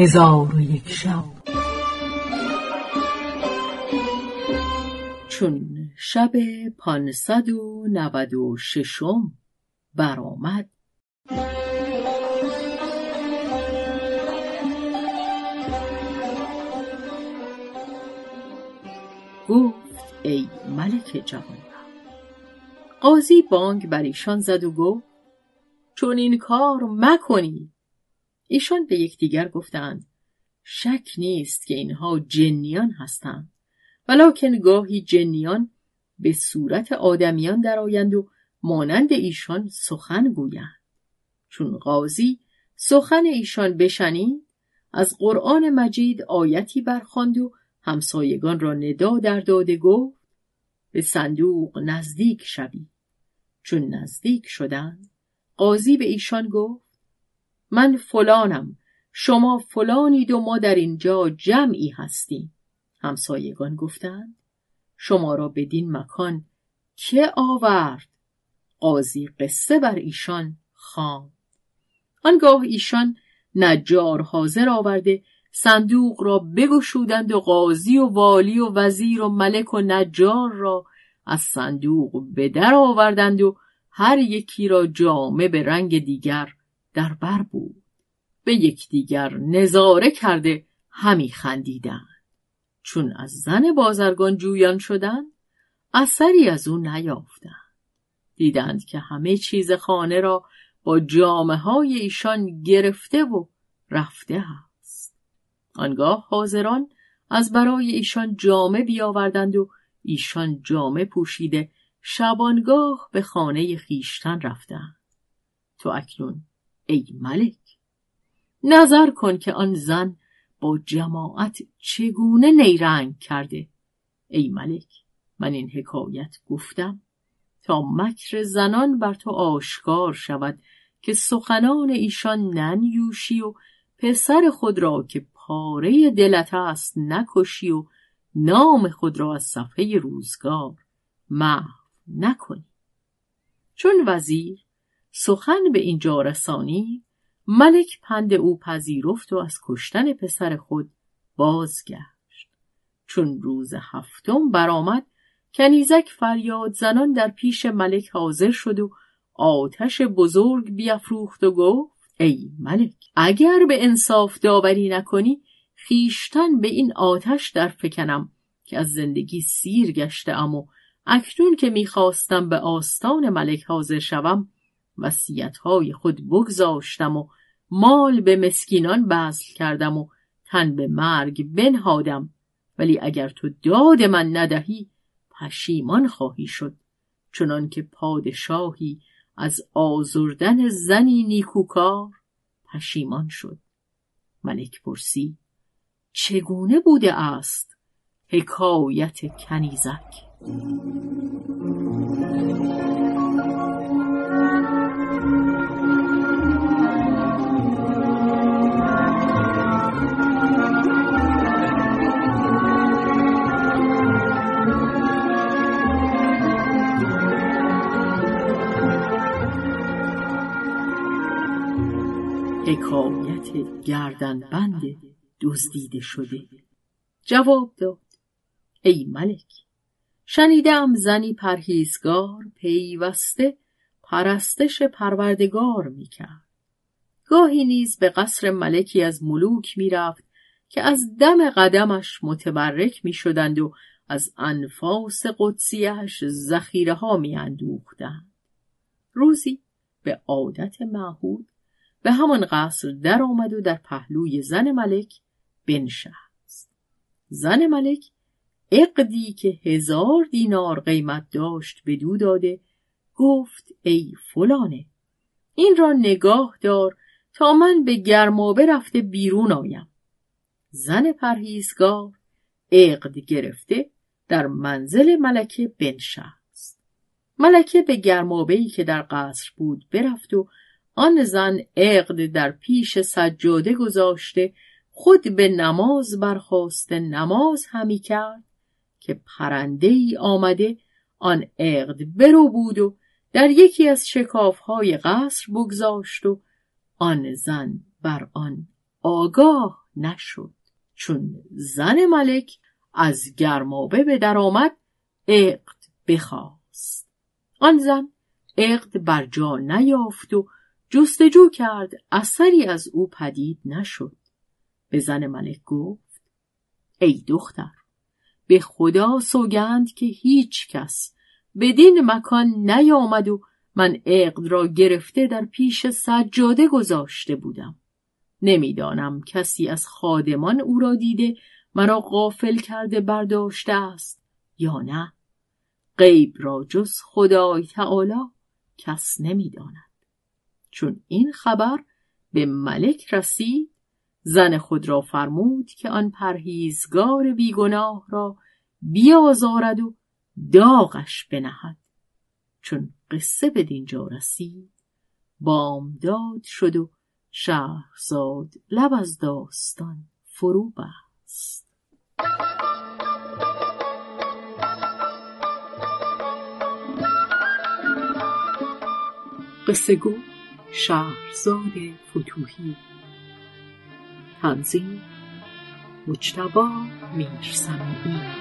هزار و یک شب. چون شب پانصد و نود و ششم برآمد. گفت ای ملک جوان قاضی بانگ بر ایشان زد و گفت چون این کار مکنی ایشان به یکدیگر گفتند شک نیست که اینها جنیان هستند. ولکن گاهی جنیان به صورت آدمیان درآیند و مانند ایشان سخن گویند. چون قاضی سخن ایشان بشنید از قرآن مجید آیتی برخواند و همسایگان را ندا در داده گفت به صندوق نزدیک شوی. چون نزدیک شدند قاضی به ایشان گفت من فلانم شما فلانید و ما در اینجا جمعی هستیم. همسایگان گفتند شما را بدین مکان که آورد؟ قاضی قصه بر ایشان خواند. آنگاه ایشان نجار حاضر آورده صندوق را بگشودند و قاضی و والی و وزیر و ملک و نجار را از صندوق به در آوردند و هر یکی را جامه به رنگ دیگر در بر بود. به یکدیگر نظاره کرده همی خندیدند. چون از زن بازرگان جویان شدند اثری از او نیافتند. دیدند که همه چیز خانه را با جامعه های ایشان گرفته و رفته است. آنگاه حاضران از برای ایشان جامه بیاوردند و ایشان جامه پوشیده شبانگاه به خانه خیشتن رفتند. تو اکنون ای ملک. نظر کن که آن زن با جماعت چگونه نیرنگ کرده. ای ملک من این حکایت گفتم تا مکر زنان بر تو آشکار شود که سخنان ایشان ننیوشی و پسر خود را که پاره دلت است نکشی و نام خود را از صفحه روزگار محو نکنی. چون وزیر سخن به اینجا رسانی ملک پند او پذیرفت و از کشتن پسر خود بازگشت. چون روز هفتم برآمد کنیزک فریاد زنان در پیش ملک حاضر شد و آتش بزرگ بیافروخت و گفت ای ملک اگر به انصاف داوری نکنی خیشتن به این آتش در فکنم که از زندگی سیر گشته ام و اکنون که می‌خواستم به آستان ملک حاضر شوم وصیتهای خود بگذاشتم و مال به مسکینان بذل کردم و تن به مرگ بنهادم. ولی اگر تو داد من ندهی پشیمان خواهی شد. چنان که پادشاهی از آزردن زنی نیکوکار پشیمان شد. ملک پرسی چگونه بوده است حکایت کنیزک؟ حکایت گردنبند دزدیده شده. جواب داد ای ملک شنیدم زنی پرهیزگار پیوسته پرستش پروردگار می‌کرد. گاهی نیز به قصر ملکی از ملوک می‌رفت که از دم قدمش متبرک می‌شدند و از انفاس قدسیش ذخیره ها میاندوختند. روزی به عادت معهود به همان قصر در آمد و در پهلوی زن ملک بنشست. زن ملک اقدی که هزار دینار قیمت داشت به دو داده گفت ای فلانه این را نگاه دار تا من به گرمابه رفته بیرون آیم. زن پرهیزگار اقد گرفته در منزل ملکه بنشست. ملکه به گرمابه که در قصر بود برفت و آن زن عقد در پیش سجاده گذاشته خود به نماز برخواسته نماز همی کرد که پرنده ای آمده آن عقد برو بود و در یکی از شکافهای قصر بگذاشت و آن زن بر آن آگاه نشد. چون زن ملک از گرمابه به در آمد عقد بخواست. آن زن عقد بر جا نیافت و جستجو کرد. اثری از او پدید نشد. به زن ملک گفت ای دختر به خدا سوگند که هیچ کس بدین مکان نیامد و من عقد را گرفته در پیش سجاده گذاشته بودم. نمی‌دانم کسی از خادمان او را دیده مرا غافل کرده برداشته است یا نه. غیب را جز خدای تعالی کس نمی‌داند. چون این خبر به ملک رسید زن خود را فرمود که آن پرهیزگار بیگناه را بیازارد و داغش بنهد. چون قصه به دینجا رسید بامداد شد و شهرزاد لب از داستان فرو بست. قصه گو شهرزاد فتوهی. تنظیم مجتبا میرسمی